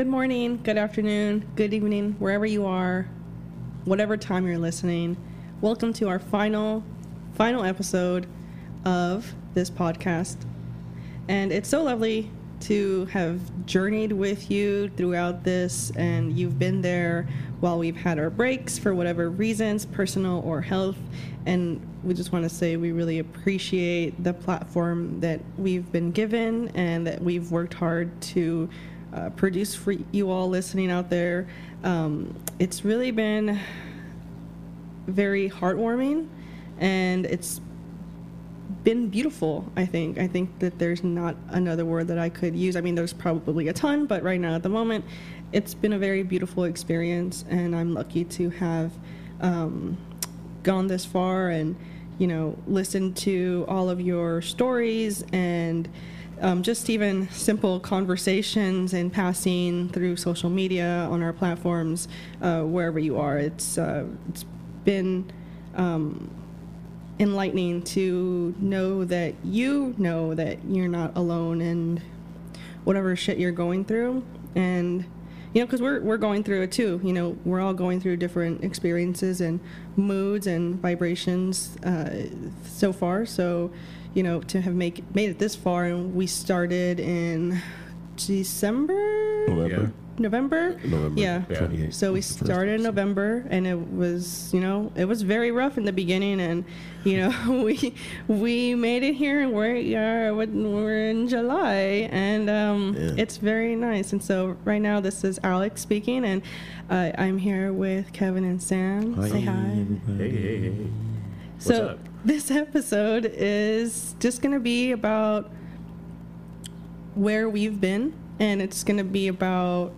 Good morning, good afternoon, good evening, wherever you are, whatever time you're listening. Welcome to our final, final episode of this podcast. And it's so lovely to have journeyed with you throughout this, and you've been there while we've had our breaks for whatever reasons, personal or health. And we just want to say we really appreciate the platform that we've been given and that we've worked hard to uh, produce for you all listening out there. Um, it's really been very heartwarming and it's been beautiful i think i think that there's not another word that i could use i mean there's probably a ton but right now at the moment it's been a very beautiful experience and i'm lucky to have um, gone this far and you know listened to all of your stories and um, just even simple conversations and passing through social media on our platforms uh, wherever you are. It's uh, it's been um, enlightening to know that you know that you're not alone and whatever shit you're going through. And you know because we're, we're going through it too. You know we're all going through different experiences and moods and vibrations uh, so far. So you know to have make made it this far and we started in december November. november November yeah 28th so we was the first started in. November, and it was, you know, it was very rough in the beginning, and you know, we we made it here, and we're yeah, we're in July, and um, Yeah. it's very nice. And so right now, this is Alex speaking, and uh, I'm here with Kevin and Sam. Say hi. Hey, hey, hey. What's so up? This episode is just going to be about where we've been and it's going to be about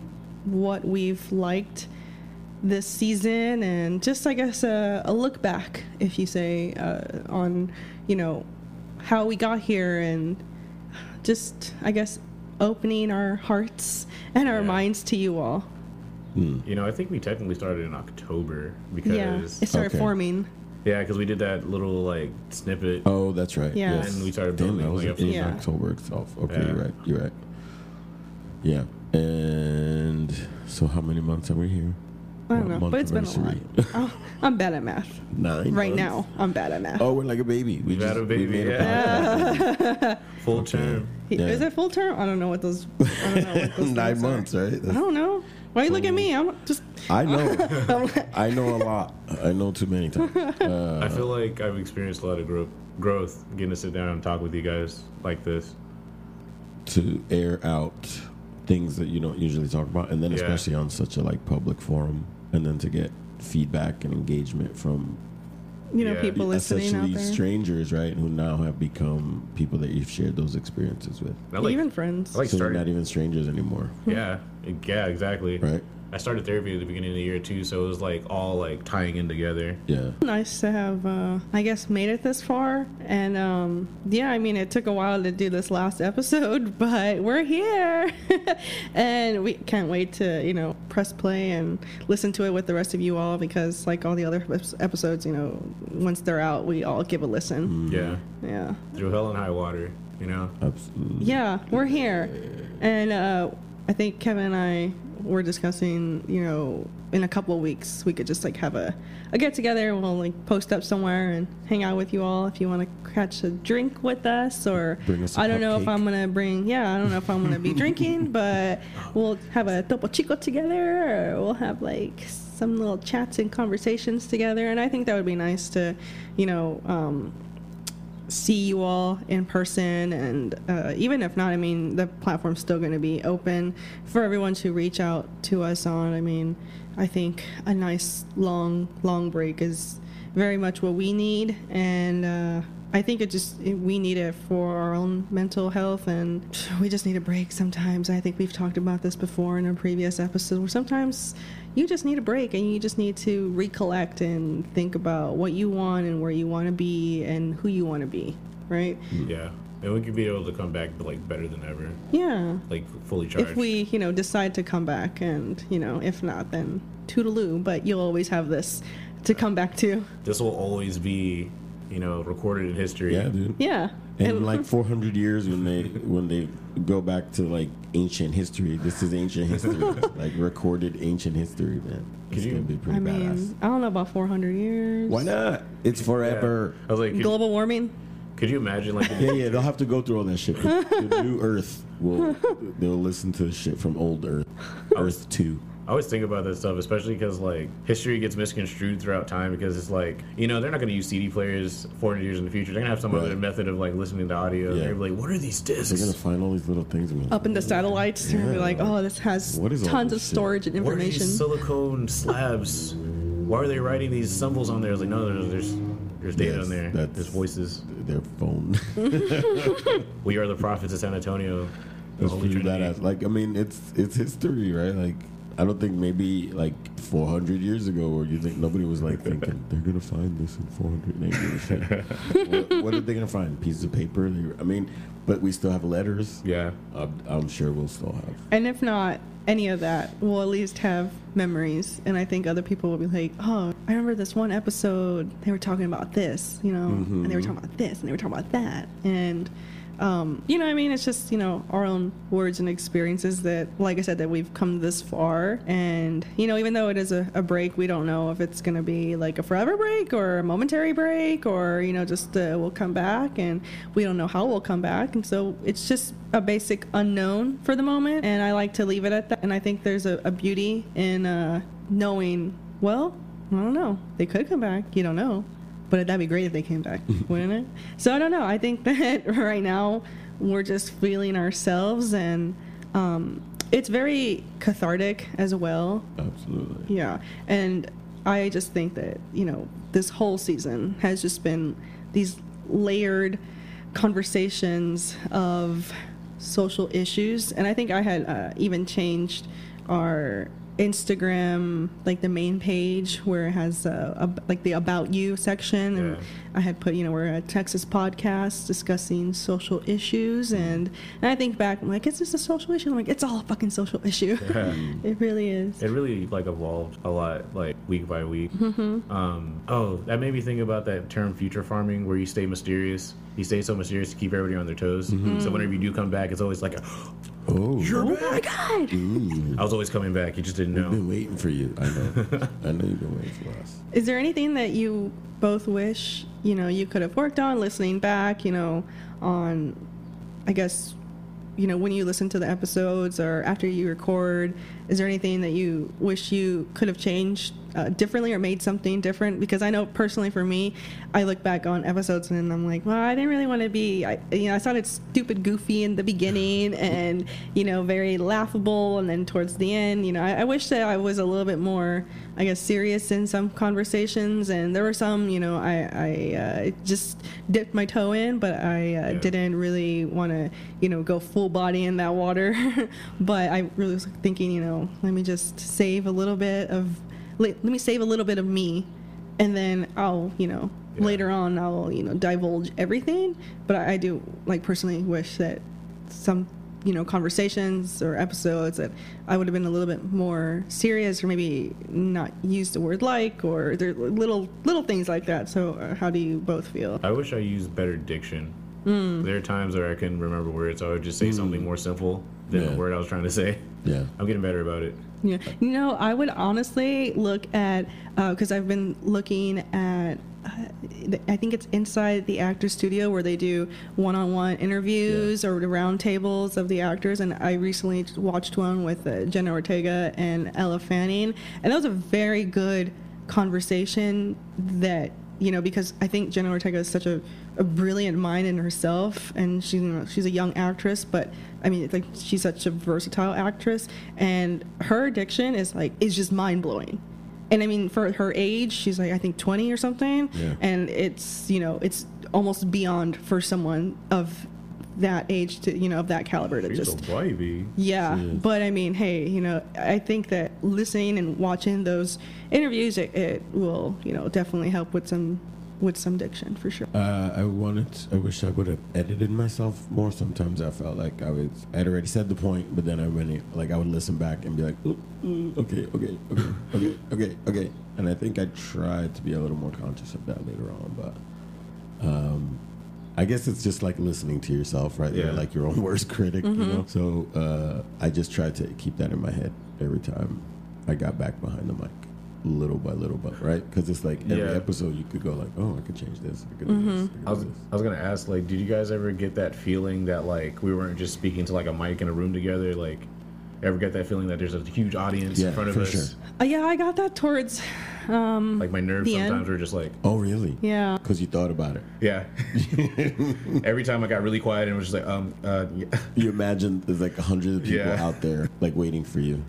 what we've liked this season and just i guess a, a look back if you say uh, on you know how we got here and just i guess opening our hearts and our Yeah. minds to you all Hmm. You know, I think we technically started in October because yeah it started Okay. forming yeah, because we did that little like snippet. Oh, that's right. Yeah. Yes. And we started Damn, building, that was like, in Yeah. October itself. Okay, Yeah. you're right. You're right. Yeah. And so, how many months are we here? i don't know but it's been a lot anniversary? Oh, i'm bad at math Nine. right months? now i'm bad at math Oh, we're like a baby. We We've had a we baby, made a yeah. Full Okay. term. Yeah. Is it full term? I don't know what those. I don't know what those Nine things are. months, right? I don't know. Why you look at me? I'm just. I know. I know a lot. I know too many times. Uh, I feel like I've experienced a lot of growth, growth getting to sit down and talk with you guys like this. to air out things that you don't usually talk about, and then Yeah. especially on such a like public forum, and then to get feedback and engagement from You know, Yeah. people listening out essentially there, strangers, right? Who now have become people that you've shared those experiences with. Like, even friends. I like so you're not even strangers anymore, yeah, yeah, exactly. right? I started therapy at the beginning of the year too, so it was like all like tying in together. Yeah. nice to have, uh, I guess, made it this far. And um, yeah, I mean, it took a while to do this last episode, but we're here, and we can't wait to you know press play and listen to it with the rest of you all because like all the other episodes, you know, once they're out, we all give a listen. Yeah, Yeah. through hell and high water. You know. Absolutely. Yeah, we're here. And uh, I think Kevin and I we're discussing, you know, in a couple of weeks, we could just like have a, a get together. And we'll like post up somewhere and hang out with you all if you want to catch a drink with us. Or Bring us I don't know if. I'm gonna bring. Yeah, I don't know if I'm gonna be drinking, but we'll have a topo chico together, or we'll have like some little chats and conversations together. And I think that would be nice to, you know. Um, see you all in person and uh, even if not i mean the platform's still going to be open for everyone to reach out to us on. I mean i think a nice long long break is very much what we need and uh, i think it just we need it for our own mental health and we just need a break sometimes. I think we've talked about this before in a previous episode where sometimes you just need a break and you just need to recollect and think about what you want and where you want to be and who you want to be right? Yeah, and we could be able to come back like better than ever, yeah. Like fully charged. if we you know decide to come back and you know if not then toodaloo but you'll always have this to come back to. This will always be, you know, recorded in history. Yeah, dude. yeah And And- like 400 years when they when they go back to like ancient history, this is ancient history, like recorded ancient history, man. It's gonna be pretty i mean badass. i don't know about 400 years Why not? It's Yeah. forever. I was like, could, global warming could you imagine like Yeah, yeah, they'll have to go through all that shit. The new Earth will they'll listen to the shit from old Earth, Earth Two. I always think about this stuff, especially because like history gets misconstrued throughout time. Because it's like you know they're not going to use CD players 400 years in the future. They're gonna have some Right. other method of like listening to audio. Yeah. They're like, what are these discs? They're gonna find all these little things. And be like, up into satellites and be like oh this has What is all tons of this shit? storage and What are information these silicone slabs? Why are they writing these symbols on there? I was like, no, there's there's, there's data Yes, on there. that's- There's voices. Their phone. We are the prophets of San Antonio. That's Holy pretty Trinity. badass. Like I mean, it's it's history, right? Like I don't think maybe like 400 years ago, or you think nobody was like thinking they're gonna find this in 400 years. what, what are they gonna find? Pieces of paper? I mean, but we still have letters. Yeah. I'm, I'm sure we'll still have. And if not any of that, we'll at least have memories. And I think other people will be like, oh, I remember this one episode, they were talking about this, you know, mm-hmm. and they were talking about this, and they were talking about that. And, um, you know, I mean, it's just, you know, our own words and experiences that, like I said, that we've come this far. And, you know, even though it is a, a break, we don't know if it's going to be like a forever break or a momentary break or, you know, just uh, we'll come back and we don't know how we'll come back. And so it's just a basic unknown for the moment. And I like to leave it at that. And I think there's a, a beauty in uh, knowing, well, I don't know. They could come back. You don't know. But that'd be great if they came back, wouldn't it? So I don't know. I think that right now we're just feeling ourselves, and um, it's very cathartic as well. Absolutely. Yeah, and I just think that you know this whole season has just been these layered conversations of social issues, and I think I had uh, even changed our Instagram, like the main page where it has uh, ab- like the about you section, and Yeah. I had put you know we're a Texas podcast discussing social issues, and and I think back, I'm like, is this a social issue? I'm like, it's all a fucking social issue. Yeah. it really is. It really like evolved a lot, like week by week. Mm-hmm. Um, oh, that made me think about that term "future farming," where you stay mysterious. You stay so mysterious to keep everybody on their toes. Mm-hmm. So whenever you do come back, it's always like, a, Oh, "You're Oh my god! Ooh. I was always coming back. You just didn't know. I've know. been waiting for you. I know. I know you've been waiting for us. Is there anything that you both wish you know you could have worked on listening back? You know, on I guess you know when you listen to the episodes or after you record. Is there anything that you wish you could have changed uh, differently or made something different? Because I know personally for me, I look back on episodes and I'm like, well, I didn't really want to be. I, you know, I thought it's stupid, goofy in the beginning, and you know, very laughable, and then towards the end, you know, I, I wish that I was a little bit more, I guess, serious in some conversations, and there were some, you know, I I uh, just dipped my toe in, but I uh, Yeah. didn't really want to, you know, go full body in that water. but I really was thinking, you know, let me just save a little bit of, let, let me save a little bit of me, and then I'll, you know, Yeah. later on I'll, you know, divulge everything. But I, I do like personally wish that some, you know, conversations or episodes that I would have been a little bit more serious or maybe not use the word like or there little little things like that. So uh, how do you both feel? I wish I used better diction Hmm. There are times where I can remember words, so I would just say something more simple than Yeah. the word I was trying to say. Yeah. I'm getting better about it. Yeah, you know, I would honestly look at because I've been looking at. Uh, I think it's inside the actor studio where they do one-on-one interviews or the round tables of the actors. And I recently watched one with uh, Jenna Ortega and Elle Fanning, and that was a very good conversation. That you know, because I think Jenna Ortega is such a, a brilliant mind in herself, and she's you know, she's a young actress, but I mean, it's like she's such a versatile actress, and her addiction is like is just mind blowing. And I mean, for her age, she's like I think twenty or something, Yeah. and it's you know it's almost beyond for someone of that age to you know of that caliber to She's just a baby. yeah, but I mean, hey, you know, I think that listening and watching those interviews, it, it will, you know, definitely help with some with some diction for sure. Uh, I wanted. I wish I would have edited myself more. Sometimes I felt like I was. I'd already said the point, but then I went like I would listen back and be like, "Ooh, ooh, okay, okay, okay, okay, okay, okay. And I think I tried to be a little more conscious of that later on, but um, I guess it's just like listening to yourself, right? You're like your own worst critic, Mm-hmm. you know. So uh, I just tried to keep that in my head every time I got back behind the mic. Little by little, but right because it's like every Yeah. episode you could go like, oh, I could change this. I could Mm-hmm. this. I could I was, do this. I was gonna ask, like, did you guys ever get that feeling that like we weren't just speaking to like a mic in a room together? Like, ever get that feeling that there's a huge audience Yeah, in front of for us? sure. Uh, yeah, I got that towards, um, Like my nerves The end? sometimes were just like, Oh, really? yeah. Because you thought about it. yeah. Every time I got really quiet and was just like, um, uh, yeah. You imagine there's like a hundred people Yeah. out there like waiting for you.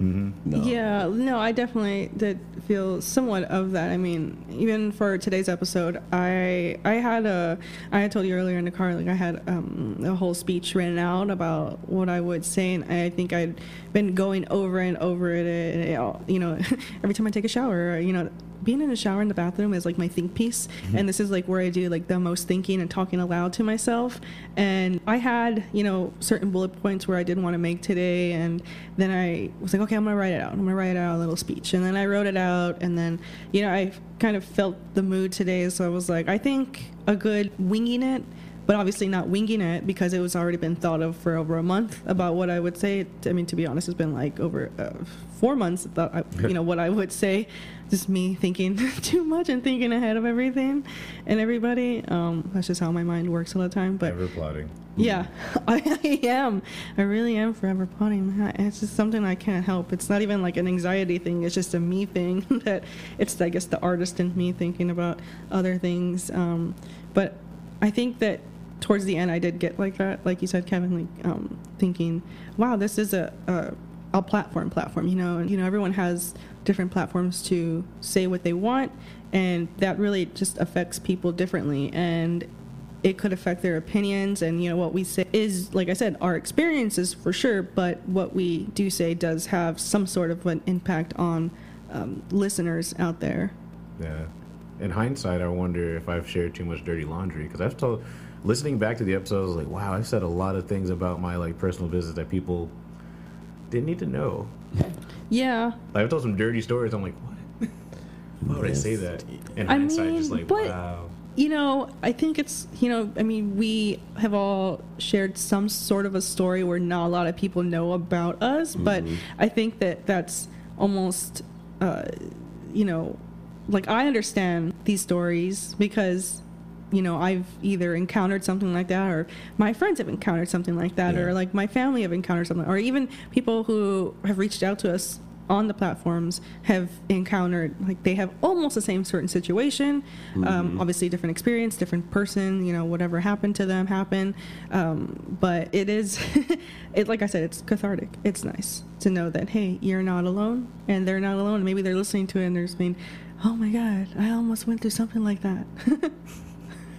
Mm-hmm. No. Yeah, no, I definitely did feel somewhat of that. I mean, even for today's episode, I I had a I had told you earlier in the car like I had um, a whole speech written out about what I would say, and I think I'd been going over and over it. And it all- you know, every time I take a shower, you know. Being in the shower in the bathroom is like my think piece, mm-hmm. and this is like where I do like the most thinking and talking aloud to myself. And I had, you know, certain bullet points where I didn't want to make today, and then I was like, okay, I'm gonna write it out. I'm gonna write out a little speech, and then I wrote it out, and then, you know, I kind of felt the mood today, so I was like, I think a good winging it, but obviously not winging it because it was already been thought of for over a month about what I would say. I mean, to be honest, it's been like over uh, four months that I, you know, what I would say. Just me thinking too much and thinking ahead of everything and everybody. Um, that's just how my mind works all the time. But Ever plotting. yeah, I, I am. I really am forever plotting. It's just something I can't help. It's not even like an anxiety thing. It's just a me thing that it's, I guess, the artist in me thinking about other things. Um, but I think that towards the end, I did get like that, like you said, Kevin, like um, thinking, wow, this is a, a a platform platform you know and you know everyone has different platforms to say what they want and that really just affects people differently and it could affect their opinions and you know what we say is like i said our experiences for sure but what we do say does have some sort of an impact on um, listeners out there Yeah. In hindsight, I wonder if I've shared too much dirty laundry because I've told, listening back to the episode, I was like, wow, I've said a lot of things about my like personal business that people didn't need to know. yeah Like, I've told some dirty stories. I'm like, what? Why would I say that? And I hindsight, just like, but- wow. you know, I think it's, you know, I mean, we have all shared some sort of a story where not a lot of people know about us, but I think that that's almost, uh, you know, like I understand these stories because, you know, I've either encountered something like that or my friends have encountered something like that Yeah. or like my family have encountered something or even people who have reached out to us on the platforms have encountered like they have almost the same certain situation um, obviously different experience different person you know whatever happened to them happened um, but it is it like i said it's cathartic it's nice to know that hey you're not alone and they're not alone maybe they're listening to it and they're just being oh my god i almost went through something like that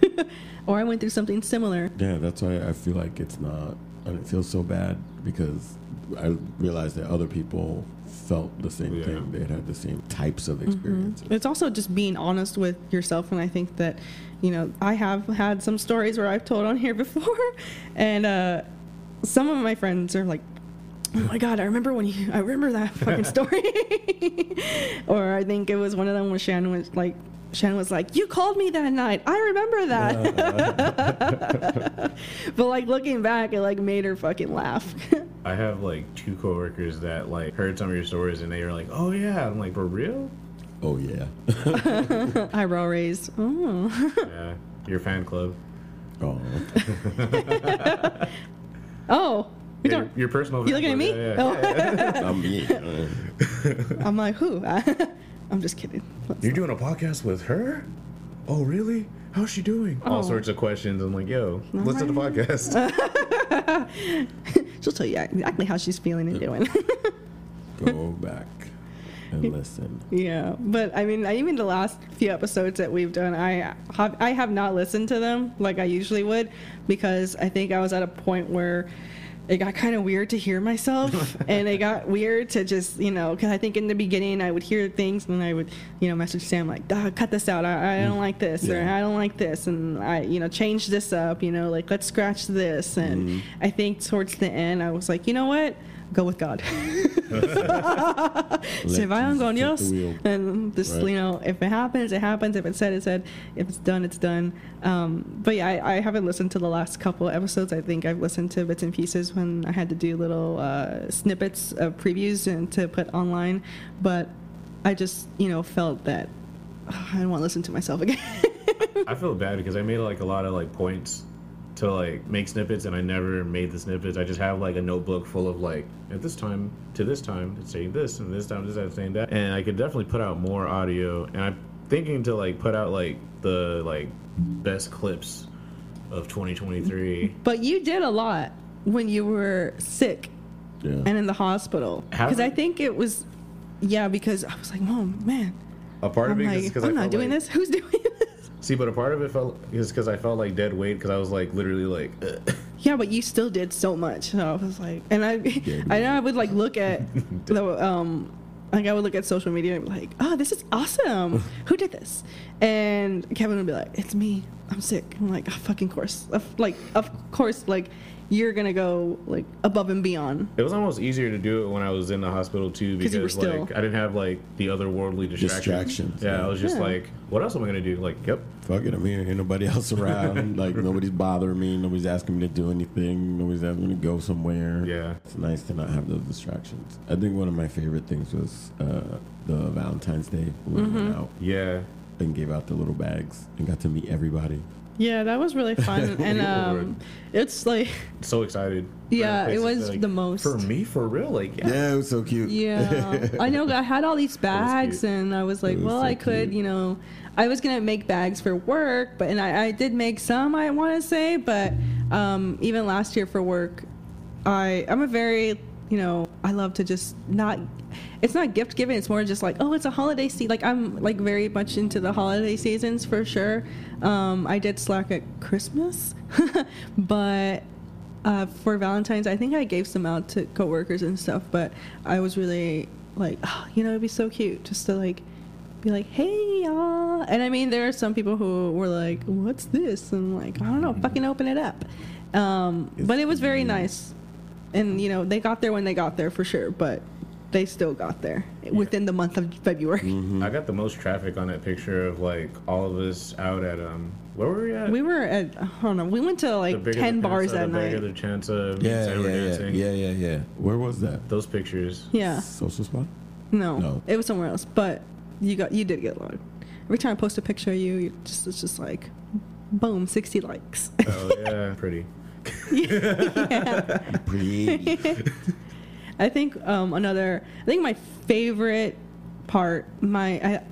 or i went through something similar Yeah, that's why I feel like it's not, and it feels so bad because I realized that other people felt the same Yeah. thing. They had had the same types Mm-hmm. of experiences. It's also just being honest with yourself, and I think that, you know, I have had some stories where I've told on here before, and uh, some of my friends are like, "Oh my god, I remember when you, I remember that fucking story," or I think it was one of them when Shannon was like. Shannon was like, "You called me that night. I remember that." but like looking back, it like made her fucking laugh. I have like two coworkers that like heard some of your stories and they were like, "Oh yeah," I'm like, "For real?" Oh yeah. Eyebrow raised. Oh. yeah, your fan club. Oh. oh. We Yeah, don't. your personal. You fan looking at me? Yeah, yeah. Oh. I'm yeah. I'm like, who? I'm just kidding. You're doing a podcast with her? Oh really? How's she doing? All Oh. sorts of questions. I'm like, yo, listen to the podcast. She'll tell you exactly how she's feeling and doing. Go back and listen. yeah, but I mean, even the last few episodes that we've done, I have I have not listened to them like I usually would because I think I was at a point where it got kind of weird to hear myself and it got weird to just you know because i think in the beginning i would hear things and i would you know message sam like cut this out. I, I mm. don't like this or i don't like this and i you know change this up you know like let's scratch this and mm. i think towards the end i was like you know what go with god Se Let vayan Jesus con take Dios. And this, Right. you know, if it happens, it happens. If it's said, it's said. If it's done, it's done. Um, but yeah, I, I haven't listened to the last couple episodes. I think I've listened to bits and pieces when I had to do little uh, snippets of previews and to put online. But I just, you know, felt that oh, I don't want to listen to myself again. I feel bad because I made like a lot of like points to like make snippets and I never made the snippets. I just have like a notebook full of like at this time to this time it's saying this and this time this time it's saying that. And I could definitely put out more audio and I'm thinking to like put out like the like best clips of 2023. but you did a lot when you were sick Yeah. and in the hospital because I think it was, yeah, because I was like, oh man, A part I'm of it is like, because I'm I not doing like- this. Who's doing this? See, but a part of it felt is because I felt like dead weight because I was like literally like. Yeah, but you still did so much. So I was like, and I, I know I would like look at the um, like I would look at social media and be like, oh, this is awesome. Who did this? And Kevin would be like, it's me. I'm sick. I'm like, oh, fucking course. Of, like, of course, like you're gonna go like above and beyond. It was almost easier to do it when I was in the hospital too 'Cause you were because still- like I didn't have like the otherworldly distractions. Distractions, Yeah, yeah. I was just Yeah. like, what else am I gonna do? Like, yep. Fuck it, I'm here. Ain't nobody else around. like nobody's bothering me. Nobody's asking me to do anything. Nobody's asking me to go somewhere. Yeah. It's nice to not have those distractions. I think one of my favorite things was uh, the Valentine's Day when we went out Yeah. and gave out the little bags and got to meet everybody. Yeah, that was really fun. and um, it's like, So excited. Yeah, it was like, the most. For me, for real? Like, yeah. Yeah, it was so cute. Yeah, I know. I had all these bags, and I was like, was well, so I could, cute. you know, I was gonna make bags for work, but and I, I did make some. I want to say, but um, even last year for work, I I'm a very you know I love to just not. It's not gift giving. It's more just like oh, it's a holiday season. Like I'm like very much into the holiday seasons for sure. Um, I did slack at Christmas, but uh, for Valentine's, I think I gave some out to coworkers and stuff, but I was really like, oh, you know, it'd be so cute just to like be like, hey, y'all. And I mean, there are some people who were like, what's this? And I'm like, I don't know, fucking open it up. Um, but it was very nice. And, you know, they got there when they got there for sure, but they still got there within the month of February. Mm-hmm. I got the most traffic on that picture of like all of us out at um where were we at? We were at, I don't know, we went to The like bigger 10 the bars Panza, that the bigger night. the chance of Yeah, and we're yeah, yeah, dancing. yeah, yeah, yeah. Where was that? Those pictures. Yeah. Social spot? No, No. it was somewhere else. But you got you did get a lot. Every time I post a picture of you, you just it's just like, boom, sixty likes. Oh yeah, pretty. Pretty. I think um, another. I think my favorite part, my I,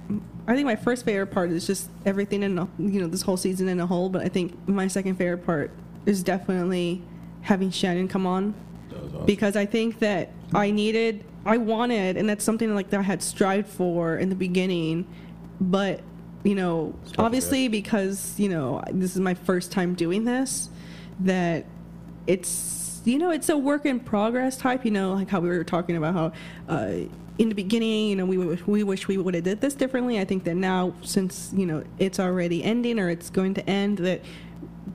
I think my first favorite part is just everything in the, you know this whole season in a whole. But I think my second favorite part is definitely having Shannon come on awesome. because I think that I needed, I wanted, and that's something like that I had strived for in the beginning, but you know, Special obviously because you know this is my first time doing this, that it's you know it's a work in progress type. You know, like how we were talking about how. Uh, in the beginning, you know, we we wish we would have did this differently. I think that now, since you know it's already ending or it's going to end, that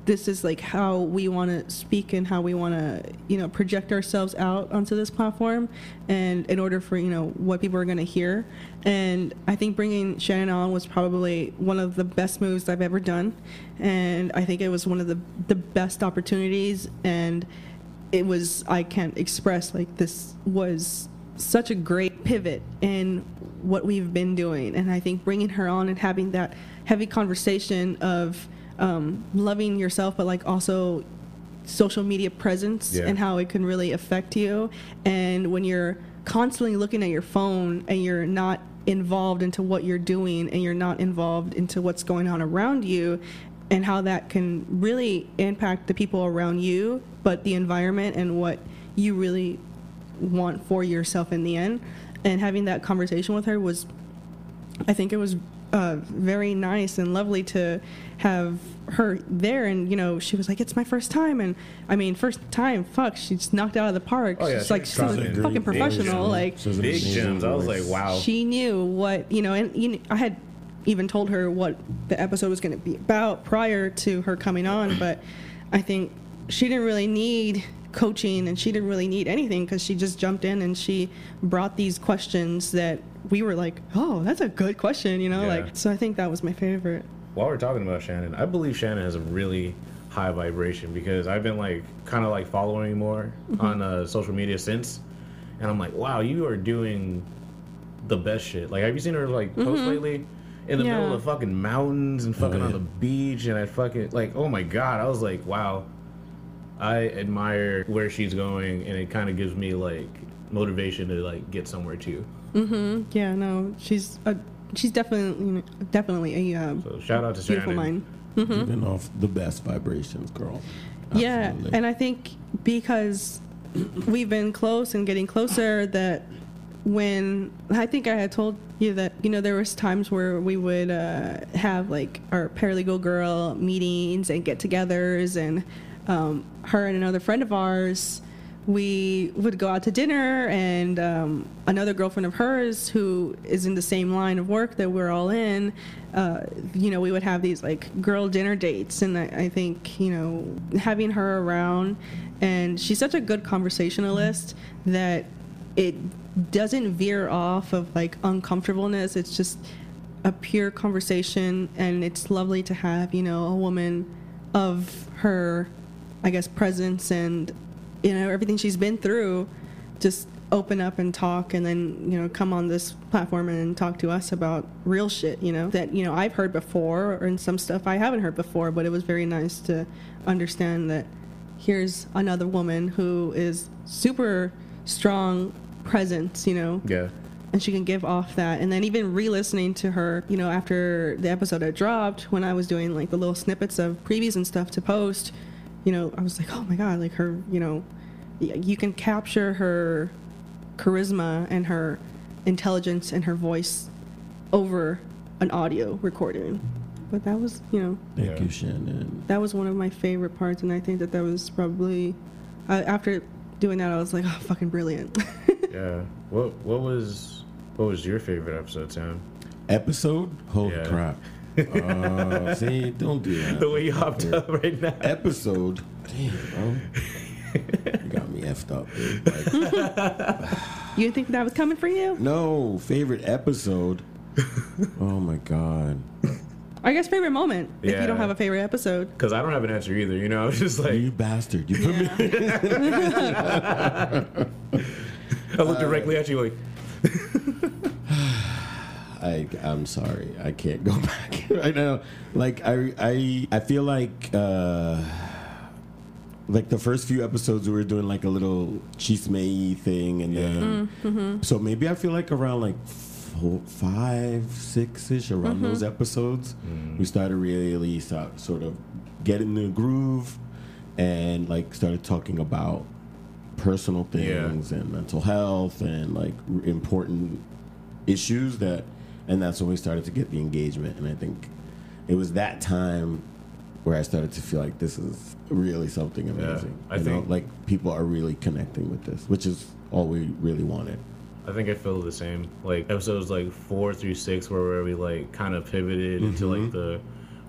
this is like how we want to speak and how we want to you know project ourselves out onto this platform and in order for you know what people are going to hear. And i think bringing shannon on was probably one of the best moves i've ever done. And i think it was one of the the best opportunities. And it was i can't express like this was such a great pivot in what we've been doing. And i think bringing her on and having that heavy conversation of um, loving yourself but like also social media presence Yeah. and how it can really affect you and when you're constantly looking at your phone and you're not involved into what you're doing and you're not involved into what's going on around you and how that can really impact the people around you but the environment and what you really want for yourself in the end and having that conversation with her was I think it was uh, very nice and lovely to have her there. And you know, she was like, "It's my first time," and I mean, first time, fuck, she just knocked out of the park. Oh, yeah, she's she like, she's a confident. fucking Great professional. voice. Like, She Big gems. I was like, wow. she knew what you know, and you know, I had even told her what the episode was going to be about prior to her coming on, but I think she didn't really need coaching and she didn't really need anything because she just jumped in and she brought these questions that we were like, oh, that's a good question, you know, Yeah. like so. I think that was my favorite. While we're talking about Shannon, I believe Shannon has a really high vibration because I've been like kind of like following more Mm-hmm. on uh, social media since, and I'm like, wow, you are doing the best shit. Like, have you seen her like post lately? In the Mm-hmm. Yeah. middle of fucking mountains and fucking Oh, on the beach, and I fucking like, oh my god, I was like, wow, I admire where she's going, and it kind of gives me like motivation to like get somewhere too. Yeah, no, she's a, she's definitely you know, definitely a um, So shout out to beautiful Shannon. mind. Giving off the best vibrations, girl. Yeah, and I think because we've been close and getting closer that when I think I had told you that you know there was times where we would uh, have like our paralegal girl meetings and get-togethers and um, her and another friend of ours we would go out to dinner and um, another girlfriend of hers who is in the same line of work that we're all in uh, you know we would have these like girl dinner dates. And I, I think you know having her around and she's such a good conversationalist that it doesn't veer off of like uncomfortableness. It's just a pure conversation and it's lovely to have you know a woman of her i guess presence and you know everything she's been through just open up and talk and then you know come on this platform and talk to us about real shit you know that you know i've heard before or in some stuff i haven't heard before but it was very nice to understand that here's another woman who is super strong presence you know Yeah. and she can give off that and then even re-listening to her you know after the episode had dropped when i was doing like the little snippets of previews and stuff to post you know i was like oh my god like her you know you can capture her charisma and her intelligence and her voice over an audio recording but that was you know Thank you, Shannon. that was one of my favorite parts and i think that that was probably uh, after doing that i was like oh fucking brilliant Yeah. What What was What was your favorite episode, Sam? Episode? Holy Yeah. crap. Uh, see, don't do that. The way you hopped Yeah. up right now. Episode? Damn, bro. you got me effed up, dude. Like, you didn't think that was coming for you no, favorite episode? Oh my god. I guess favorite moment. If Yeah. you don't have a favorite episode. Because I don't have an answer either. You know, I was just like You bastard. You put me. I looked directly at you like. I I'm sorry. I can't go back right now. Like I I I feel like uh like the first few episodes we were doing like a little chisme thing and then mm-hmm. Mm-hmm. so maybe I feel like around like four, five six ish around mm-hmm. those episodes we mm. started really start, sort of getting in the groove and like started talking about personal Yeah. things and mental health and like important issues that and that's when we started to get the engagement and i think it was that time where i started to feel like this is really something amazing Yeah, I you know think- like people are really connecting with this which is all we really wanted I think I feel the same. Like episodes like four through six, where, where we like kind of pivoted into like mm-hmm. the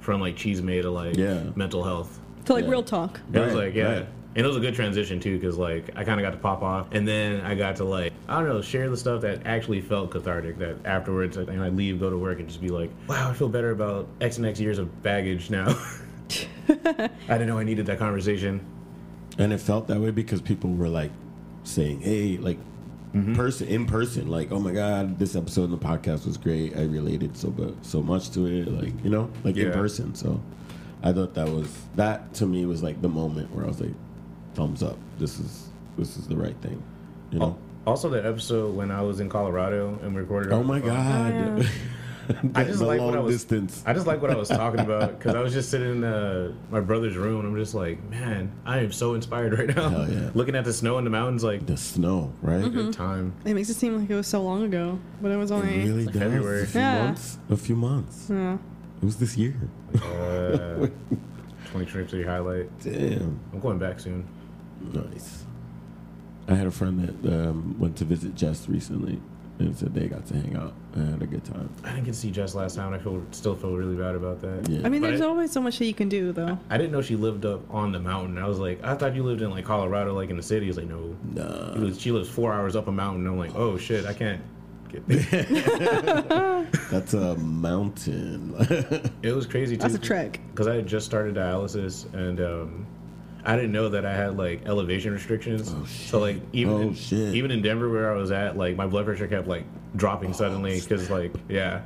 from like chisme to like Yeah. mental health. to like Yeah. real talk. It was like, yeah. right. And it was a good transition too, because like I kind of got to pop off, and then I got to like I don't know share the stuff that actually felt cathartic. That afterwards, I I leave, go to work, and just be like, wow, I feel better about X and X years of baggage now. I didn't know I needed that conversation. And it felt that way because people were like saying, "Hey, like Mm-hmm. person in person, like, oh my god, this episode in the podcast was great. I related so bu- so much to it, like you know, like in person." So I thought that was that to me was like the moment where I was like, thumbs up. This is this is the right thing, you know. Also, the episode when I was in Colorado and recorded. Oh my god. Oh. I just like what I was. distance. I just like what I was talking about because I was just sitting in uh, my brother's room and I'm just like, man, I am so inspired right now. Hell yeah. Looking at the snow in the mountains, like the snow, right? Mm-hmm. good time. It makes it seem like it was so long ago, but it was It only. really like does. February. A few Yeah. months. A few months. Yeah. It was this year. Uh, 2023 highlight. Damn. I'm going back soon. Nice. I had a friend that um, went to visit Jess recently and said they got to hang out and had a good time. I didn't get to see Jess last time. I feel still feel really bad about that. Yeah. I mean, But there's I- always so much that you can do, though. I didn't know she lived up on the mountain. I was like, I thought you lived in like Colorado, like in the city. He's like, no. nah. She lives, she lives four hours up a mountain. I'm like, oh shit, I can't get there. That's a mountain. it was crazy too. That's a trek. Because I had just started dialysis and um, I didn't know that I had like elevation restrictions. Oh, So like even Oh, in, even in Denver where I was at, like my blood pressure kept like Oh, dropping suddenly because like yeah.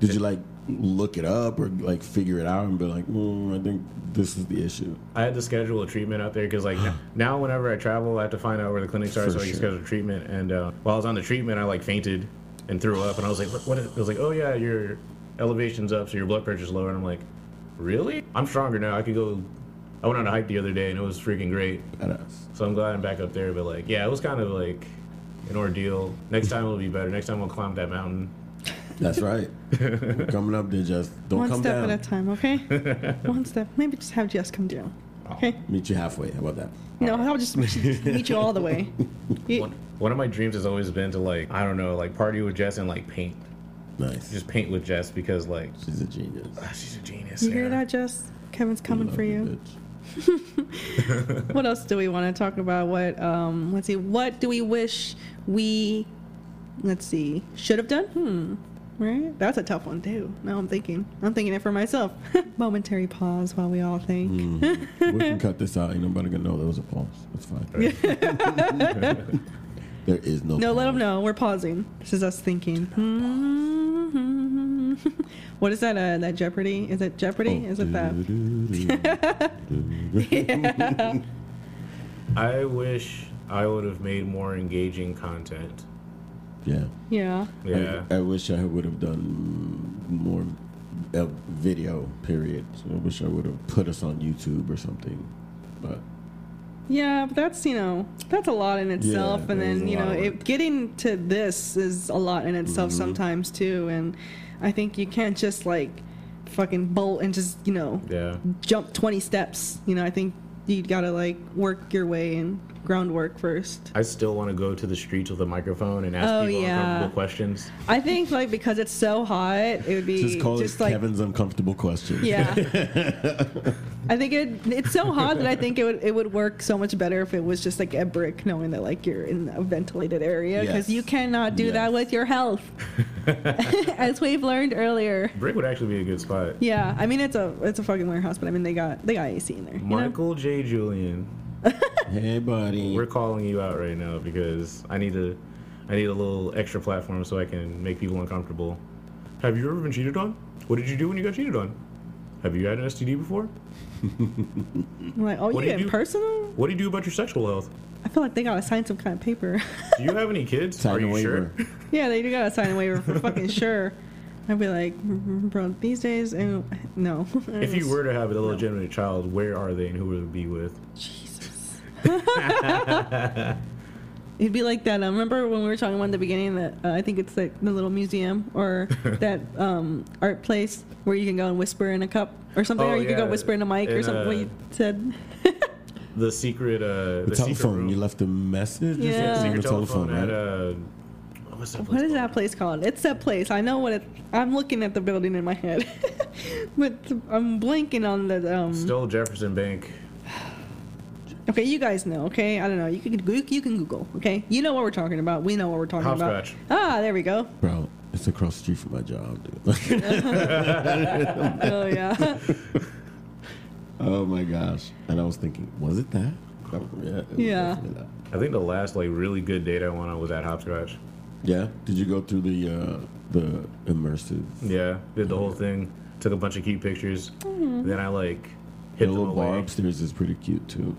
Did you like look it up or like figure it out and be like, mm, I think this is the issue? I had to schedule a treatment out there because like now whenever I travel, I have to find out where the clinics are For so I can sure. schedule treatment. And uh, while I was on the treatment, I like fainted and threw up, and I was like, "What?" what is-" It was like, "Oh yeah, your elevation's up, so your blood pressure's lower." And I'm like, "Really? I'm stronger now. I could go." I went on a hike the other day, and it was freaking great. Badass. So I'm glad I'm back up there. But like, yeah, it was kind of like an ordeal. Next time it'll be better. Next time we'll climb that mountain. That's right. We're coming up there, just don't come back. One come step down. at a time, okay? One step. Maybe just have Jess come down. Okay? Meet you halfway. How about that? No, I'll just meet you, meet you all the way. You- One, one of my dreams has always been to like I don't know, like party with Jess and like paint, Nice. just paint with Jess because like She's a genius. ah, she's a genius. you hear yeah. that, Jess? Kevin's coming Love for you. bitch. What else do we want to talk about? What um let's see, what do we wish we let's see, should have done? Hmm. Right? That's a tough one too. Now I'm thinking. I'm thinking it for myself. Momentary pause while we all think. Mm. we can cut this out. Ain't nobody gonna know there was a pause. It's fine. there is no. No, let them know. We're pausing. This is us thinking. what is that? Uh, that Jeopardy? Is it Jeopardy? Oh. Is it that? that? I wish I would have made more engaging content. yeah. Yeah. Yeah. I, I wish I would have done more uh, video. Period. So I wish I would have put us on YouTube or something. But Yeah, but that's you know that's a lot in itself, Yeah, and then you know it, getting to this is a lot in itself Mhm. sometimes too, and I think you can't just like fucking bolt and just you know Yeah. jump twenty steps. You know, I think you gotta like work your way and groundwork first. I still want to go to the streets with a microphone and ask Oh, people yeah. uncomfortable questions. I think like because it's so hot, it would be just call just it like Kevin's uncomfortable question. Yeah. I think it it's so hot that I think it would it would work so much better if it was just like a brick, knowing that like you're in a ventilated area because Yes. you cannot do that with your health, as we've learned earlier. Brick would actually be a good spot. Yeah, I mean it's a it's a fucking warehouse, but I mean they got they got AC in there. you know? Michael J. Julian, Hey, buddy. we're calling you out right now because I need a, I need a little extra platform so I can make people uncomfortable. Have you ever been cheated on? What did you do when you got cheated on? Have you had an STD before? I'm like, oh, What you you get personal? What do you do about your sexual health? I feel like they gotta sign some kind of paper. Do you have any kids? Sign Are a you waiver. sure? yeah, they do gotta sign a waiver for fucking sure. I'd be like, "Mm, bro, these days, uh, no. If you were to have a legitimate child, where are they and who would it be with? Jesus. It'd be like that. Um, remember when we were talking about in the beginning that uh, I think it's like the little museum or that um, art place where you can go and whisper in a cup or something, Oh, or you can go whisper in a mic or In, something. what you said. The secret, uh, the, the, secret telephone. room. You left a message. or Yeah. something on secret the telephone, telephone, at right? uh, what's that place what is called? that place called? It's that place. I know what it. I'm looking at the building in my head. but I'm blanking on the um. Still Jefferson Bank. Okay, you guys know. Okay, I don't know. You can you, you can Google. Okay, you know what we're talking about. We know what we're talking about. Hopscotch. Ah, there we go. Bro, it's across the street from my job, dude. Oh yeah. oh my gosh. And I was thinking, was it that? Yeah. it Yeah. that. I think the last like really good date I went on was at Hopscotch. Yeah. Did you go through the uh, the immersive? Yeah, did the whole thing. Took a bunch of cute pictures. Then I like hit them little bar away. upstairs is pretty cute too.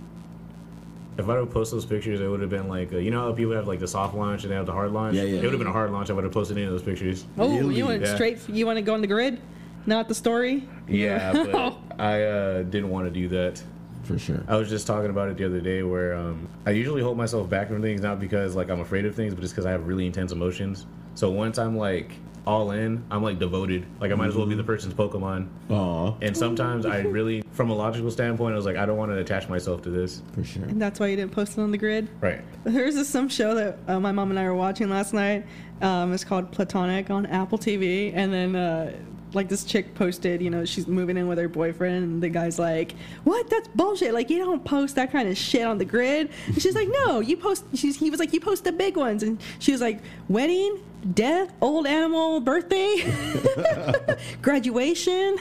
If I would have posted those pictures, it would have been like uh, you know how people have like the soft launch and they have the hard launch. Yeah, yeah. It would have been a hard launch. I would have posted any of those pictures. Oh, Really? you went Yeah. straight. You want to go on the grid, not the story. Yeah, but I uh, didn't want to do that. For sure. I was just talking about it the other day where um, I usually hold myself back from things not because like I'm afraid of things, but just because I have really intense emotions. So once I'm like all in, I'm like devoted. Like I might as well be the person's Pokemon. Aw, And sometimes I really, from a logical standpoint, I was like, I don't want to attach myself to this. for sure. And that's why you didn't post it on the grid. Right. There's this some show that uh, my mom and I were watching last night. Um, it's called Platonic on Apple TV, and then uh, like this chick posted, you know, she's moving in with her boyfriend, and the guy's like, "What? That's bullshit! Like you don't post that kind of shit on the grid." And she's like, "No, you post." She's, he was like, "You post the big ones," and she was like, "Wedding, death, old animal, birthday, graduation."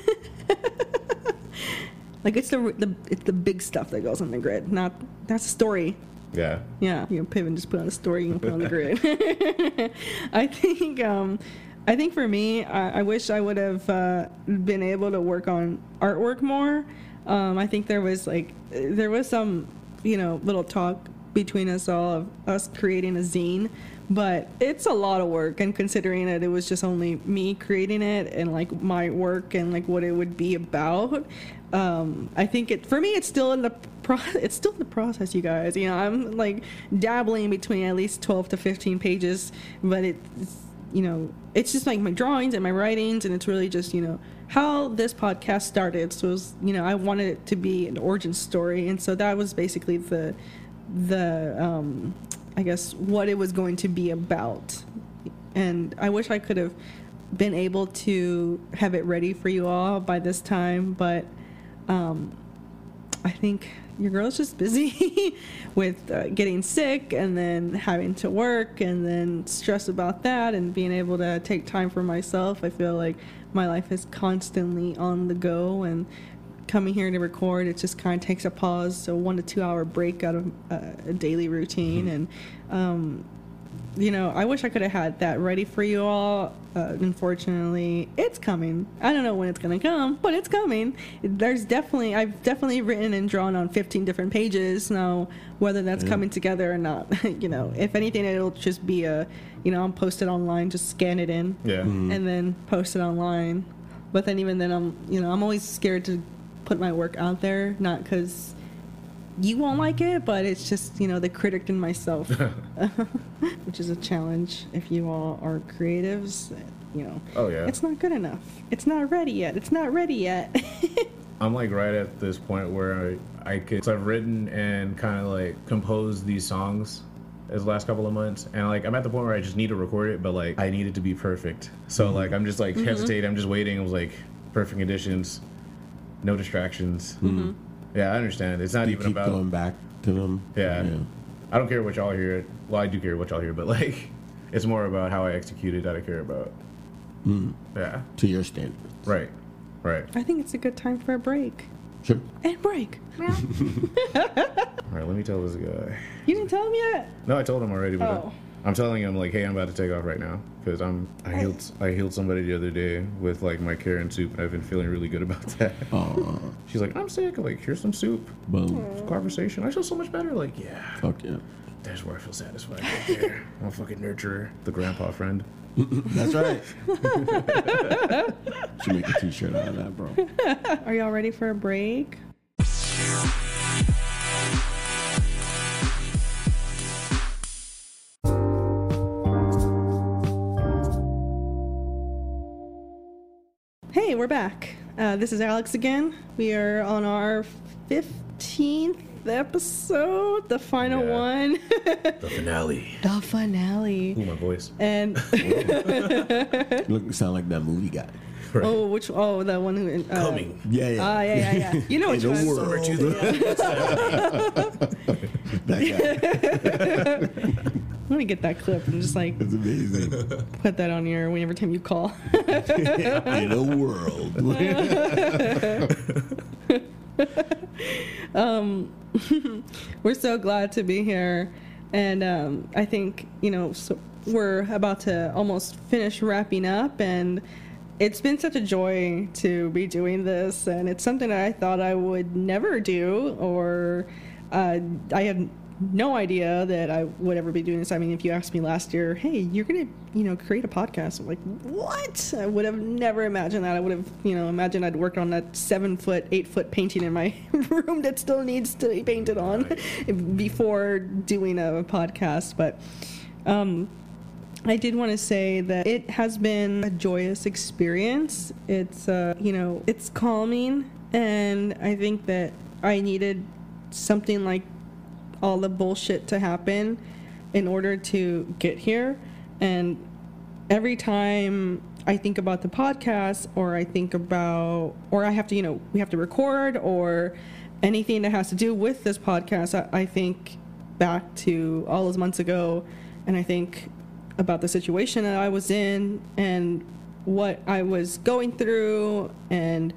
like it's the the it's the big stuff that goes on the grid, not that's a story. Yeah. Yeah, you know, pivot and just put on a story you can put on the grid. I think, um, I think for me, I, I wish I would have uh, been able to work on artwork more. Um, I think there was like there was some, you know, little talk between us all of us creating a zine, but it's a lot of work. And considering that it was just only me creating it and like my work and like what it would be about, um, I think it for me it's still in the pro- it's still in the process, you guys. You know, I'm like dabbling between at least twelve to fifteen pages, but it's you know it's just like my drawings and my writings, and it's really just you know how this podcast started. So was, you know I wanted it to be an origin story, and so that was basically the the um, I guess what it was going to be about. And I wish I could have been able to have it ready for you all by this time, but um, I think your girl's just busy with uh, getting sick and then having to work and then stress about that and being able to take time for myself. I feel like my life is constantly on the go and coming here to record it just kind of takes a pause so one to two hour break out of uh, a daily routine and um, you know, I wish I could have had that ready for you all. Uh, unfortunately, it's coming. I don't know when it's gonna come, but it's coming. There's definitely, I've definitely written and drawn on 15 different pages now. Whether that's Yeah. coming together or not, you know, if anything, it'll just be a, you know, I'll post it online, just scan it in, Yeah. and then post it online. But then even then, I'm, you know, I'm always scared to put my work out there, not because you won't like it, but it's just you know the critic in myself, which is a challenge if you all are creatives. You know, Oh yeah. it's not good enough. It's not ready yet. It's not ready yet. I'm like right at this point where I, I could. So I've written and kind of like composed these songs as the last couple of months, and like I'm at the point where I just need to record it, but like I need it to be perfect. So like I'm just like mm-hmm. hesitating. I'm just waiting. I was like perfect conditions, no distractions. Yeah, I understand. It's not You even keep about. going back to them. Yeah. I don't care what y'all hear. Well, I do care what y'all hear, but like it's more about how I execute it that I care about. Mm. Yeah. To your standards. Right. Right. I think it's a good time for a break. Sure. And break. All right. Let me tell this guy. You didn't tell him yet. No, I told him already, but Oh. I'm telling him like, hey, I'm about to take off right now because I'm I healed I healed somebody the other day with like my Karen soup, and I've been feeling really good about that. Aw, She's like, I'm sick. I'm like, here's some soup. boom. Conversation. I feel so much better. Like, yeah, Fuck yeah. that's where I feel satisfied. Right there. I'm a fucking nurturer, the grandpa friend. That's right. Should make a t-shirt out of that, bro. Are y'all ready for a break? We're back. Uh, this is Alex again. We are on our 15th episode, the final Yeah. one. The finale. the finale. Ooh, my voice. And You look, sound like that movie guy. Right. Oh, which? Oh, the one who uh, Coming. Yeah, yeah. Ah, yeah, yeah, yeah. You know which In a one? world. that guy. I'm gonna get that clip and just like It's amazing. put that on your whenever time you call. In a world. we're so glad to be here and um, i think you know so we're about to almost finish wrapping up and it's been such a joy to be doing this and it's something that i thought i would never do or uh, i had no idea that i would ever be doing this. I mean if you asked me last year hey you're gonna you know create a podcast i'm like what? I would have never imagined that. I would have you know imagined i'd worked on that seven foot eight foot painting in my room that still needs to be painted on before doing a podcast. But um I did want to say that it has been a joyous experience. It's uh, you know, it's calming and I think that I needed something like all the bullshit to happen in order to get here. And every time I think about the podcast or I think about or I have to, you know, we have to record or anything that has to do with this podcast, I, I think back to all those months ago and I think about the situation that I was in and what I was going through and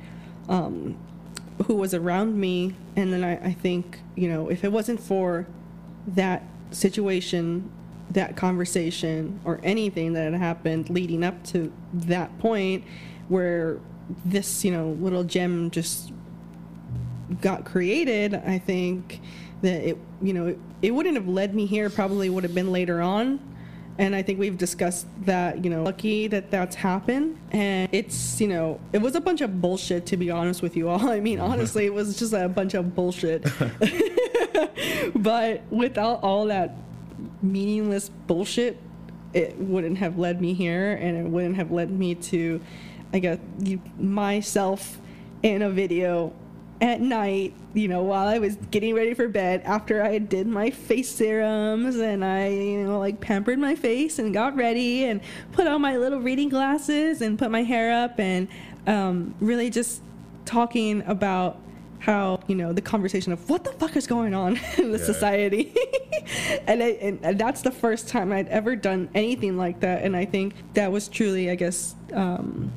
um, who was around me. And then I, I think, you know, if it wasn't for that situation, that conversation, or anything that had happened leading up to that point where this, you know, little gem just got created, I think that it, you know, it, it wouldn't have led me here, probably would have been later on and I think we've discussed that, you know, lucky that that's happened. And it's, you know, it was a bunch of bullshit, to be honest with you all. I mean, honestly, it was just a bunch of bullshit. but without all that meaningless bullshit, it wouldn't have led me here and it wouldn't have led me to, I guess, myself in a video at night, you know, while I was getting ready for bed after I did my face serums and I, you know, like pampered my face and got ready and put on my little reading glasses and put my hair up and um, really just talking about how you know the conversation of what the fuck is going on in the Yeah. society and, I, and and that's the first time i'd ever done anything like that and i think that was truly i guess um,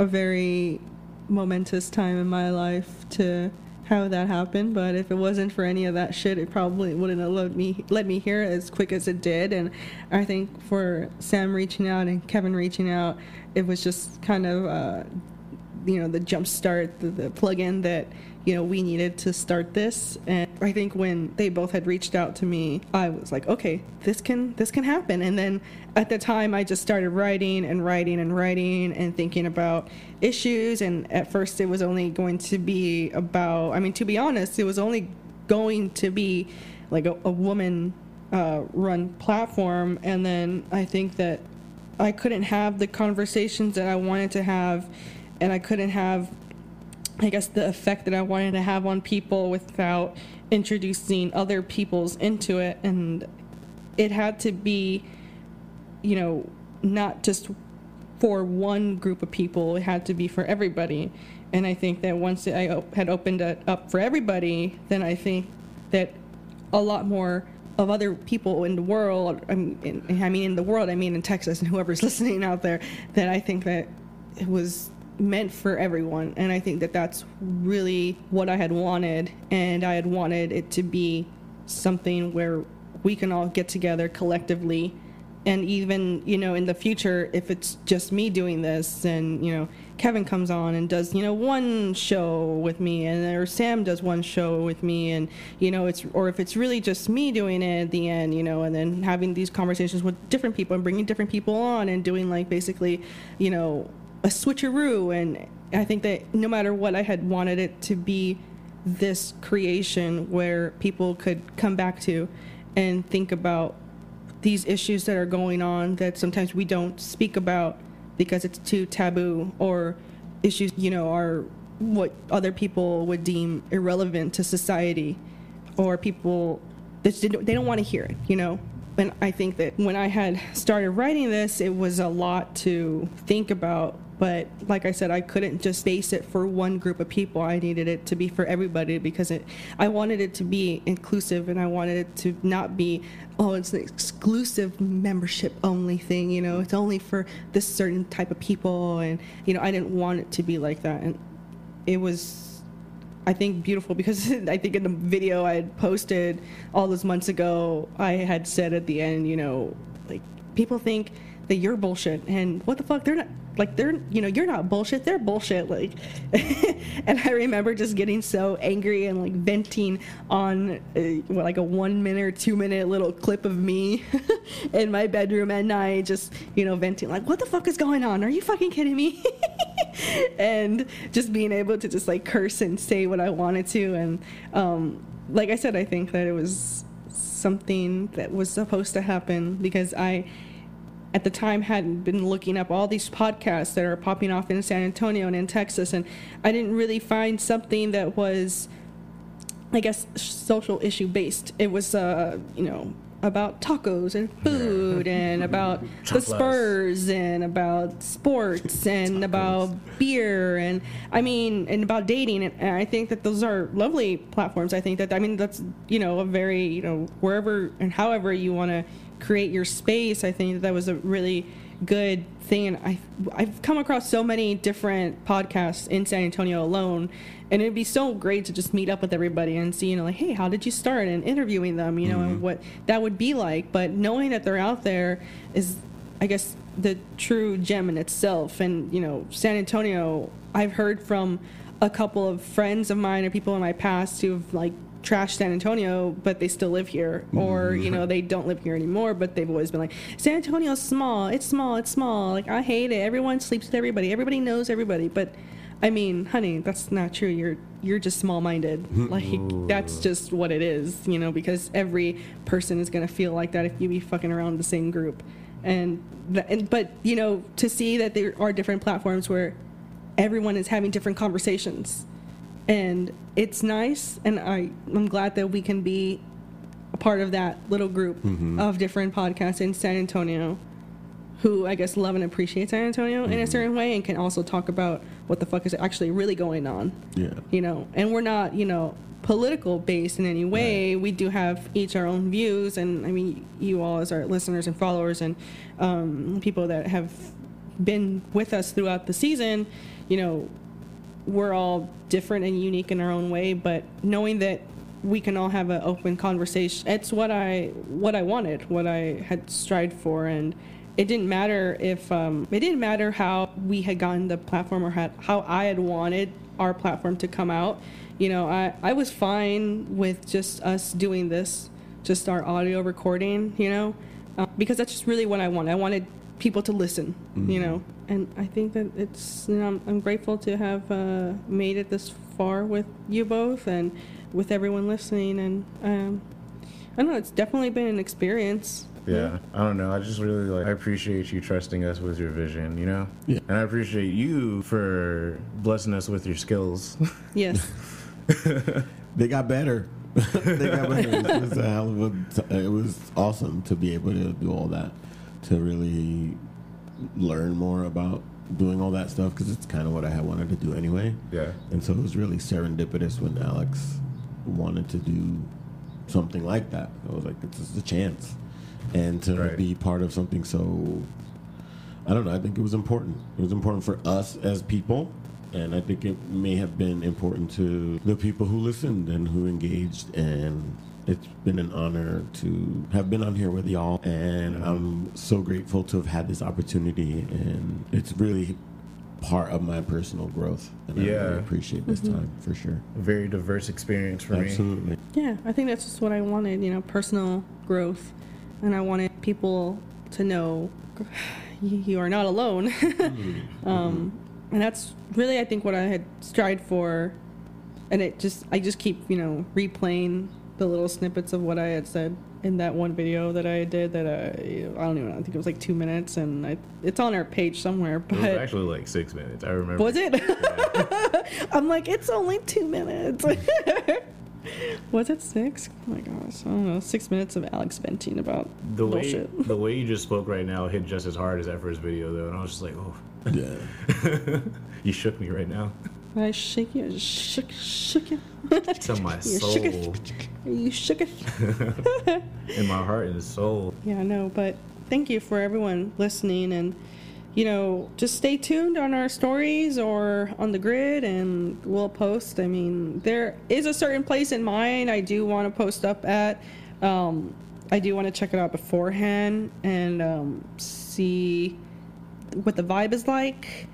a very momentous time in my life to have that happen but if it wasn't for any of that shit it probably wouldn't have let me led me here as quick as it did and i think for sam reaching out and kevin reaching out it was just kind of uh, you know the jump start the, the plug-in that you know we needed to start this. And i think when they both had reached out to me i was like okay this can this can happen. And then at the time i just started writing and writing and writing and thinking about issues. And at first it was only going to be about i mean to be honest it was only going to be like a, a woman uh, run platform. And then i think that I couldn't have the conversations that I wanted to have, and I couldn't have, I guess, the effect that I wanted to have on people without introducing other people's into it. And it had to be, you know, not just for one group of people, it had to be for everybody. And I think that once I had opened it up for everybody, then I think that a lot more of other people in the world, I mean, in, I mean in the world, I mean in Texas and whoever's listening out there, that I think that it was meant for everyone. And I think that that's really what I had wanted. And I had wanted it to be something where we can all get together collectively. And even, you know, in the future, if it's just me doing this and, you know, Kevin comes on and does, you know, one show with me and or Sam does one show with me and, you know, it's, or if it's really just me doing it at the end, you know, and then having these conversations with different people and bringing different people on and doing like basically, you know, a switcheroo. And I think that no matter what, I had wanted it to be this creation where people could come back to and think about these issues that are going on that sometimes we don't speak about because it's too taboo or issues you know are what other people would deem irrelevant to society or people that they don't want to hear it you know and i think that when i had started writing this it was a lot to think about but like I said, I couldn't just base it for one group of people. I needed it to be for everybody because it. I wanted it to be inclusive, and I wanted it to not be, oh, it's an exclusive membership only thing. You know, it's only for this certain type of people, and you know, I didn't want it to be like that, and it was I think beautiful because I think in the video I had posted all those months ago, I had said at the end, you know, like people think that you're bullshit and what the fuck they're not like they're you know you're not bullshit they're bullshit like and i remember just getting so angry and like venting on uh, what, like a one minute or two minute little clip of me in my bedroom at night just you know venting like what the fuck is going on? Are you fucking kidding me? And just being able to just like curse and say what i wanted to and um, like i said i think that it was something that was supposed to happen because i at the time hadn't been looking up all these podcasts that are popping off in San Antonio and in Texas, and I didn't really find something that was, I guess, social issue based. It was, uh, you know, about tacos and food and about the Spurs and about sports and about beer and I mean and about dating and I think that those are lovely platforms. I think that I mean that's you know a very you know wherever and however you want to create your space. I think that, was a really good thing. And I, I've come across so many different podcasts in San Antonio alone, and it'd be so great to just meet up with everybody and see, you know, like, hey, how did you start? And interviewing them, you know, mm-hmm. and what that would be like. But knowing that they're out there is, I guess, the true gem in itself. And, you know, San Antonio, I've heard from a couple of friends of mine or people in my past who've like trash San Antonio, but they still live here, or you mm-hmm. know they don't live here anymore, but they've always been like San Antonio's small, it's small, it's small. Like I hate it. Everyone sleeps with everybody. Everybody knows everybody, but I mean, honey, that's not true. You're you're just small-minded. Like that's just what it is, you know, because every person is gonna feel like that if you be fucking around the same group, and, and but you know to see that there are different platforms where everyone is having different conversations and it's nice and I, i'm glad that we can be a part of that little group mm-hmm. of different podcasts in san antonio who i guess love and appreciate san antonio mm-hmm. in a mm-hmm. certain way and can also talk about what the fuck is actually really going on yeah you know and we're not you know political based in any way right. we do have each our own views and i mean you all as our listeners and followers and um, people that have been with us throughout the season you know we're all different and unique in our own way, but knowing that we can all have an open conversation, it's what I what I wanted, what I had strived for, and it didn't matter if um, it didn't matter how we had gotten the platform or had, how I had wanted our platform to come out. You know, I I was fine with just us doing this, just our audio recording. You know, uh, because that's just really what I wanted. I wanted people to listen. Mm-hmm. You know, and I think that it's you know I'm, I'm grateful to have uh, made it this far with you both and with everyone listening and um, I don't know it's definitely been an experience. Yeah, I don't know. I just really like. I appreciate you trusting us with your vision, you know. Yeah. And I appreciate you for blessing us with your skills. Yes. they got better. they got better. It was a hell of a. It was awesome to be able to do all that, to really learn more about doing all that stuff because it's kind of what I had wanted to do anyway. Yeah. And so it was really serendipitous when Alex wanted to do something like that. I was like, this is a chance. And to right. be part of something so, I don't know, I think it was important. It was important for us as people. And I think it may have been important to the people who listened and who engaged and it's been an honor to have been on here with y'all, and. I'm so grateful to have had this opportunity. And it's really part of my personal growth, and yeah. I really appreciate this mm-hmm. time for sure. A very diverse experience for Absolutely. me. Absolutely. Yeah, I think that's just what I wanted. You know, personal growth, and I wanted people to know you are not alone. mm-hmm. um, and that's really, I think, what I had strived for. And it just, I just keep, you know, replaying the little snippets of what I had said in that one video that I did that I, I don't even know, I think it was like two minutes and I, it's on our page somewhere. But it was actually like six minutes. I remember. Was it? Yeah. I'm like, it's only two minutes. Was it six? Oh my gosh, I don't know. Six minutes of Alex venting about The way the way you just spoke right now hit just as hard as that first video though, and I was just like, oh, Yeah. you shook me right now. I shake you, shook, shook you. To my soul. You shook it. in my heart and soul. Yeah, I know, but thank you for everyone listening and you know, just stay tuned on our stories or on the grid and we'll post. I mean, there is a certain place in mind I do want to post up at. Um, I do want to check it out beforehand and um, see what the vibe is like.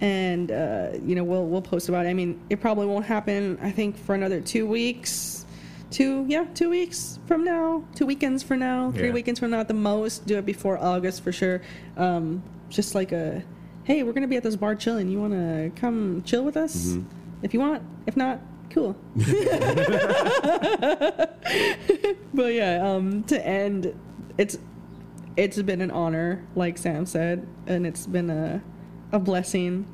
And uh, you know, we'll we'll post about it. I mean, it probably won't happen. I think for another two weeks, two yeah, two weeks from now, two weekends from now, three Yeah. weekends from now at the most. Do it before August for sure. Um, just like a, hey, we're gonna be at this bar chilling. You want to come chill with us? If you want. If not, cool. but yeah, um, to end, it's it's been an honor, like Sam said, and it's been a a blessing,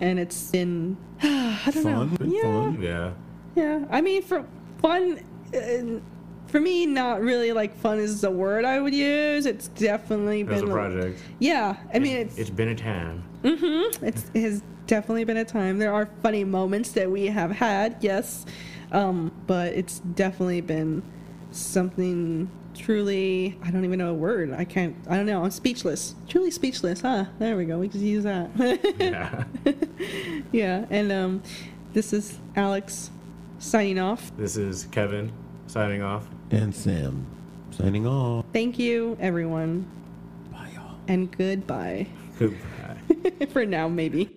and it's been I don't Fun, know, yeah, fun. Yeah, yeah. I mean, for fun, uh, for me, not really like fun is the word I would use. It's definitely it been a project. yeah, I mean, it's it's been a time. Mm-hmm. It's, it has definitely been a time. There are funny moments that we have had, yes, um, but it's definitely been something truly. I don't even know a word. I can't. I don't know. I'm speechless. Truly speechless. Huh? There we go. We could use that. Yeah. yeah. And um, this is Alex signing off. this is Kevin signing off. And Sam signing off. Thank you, everyone, Bye, y'all. and goodbye Goodbye. for now, maybe.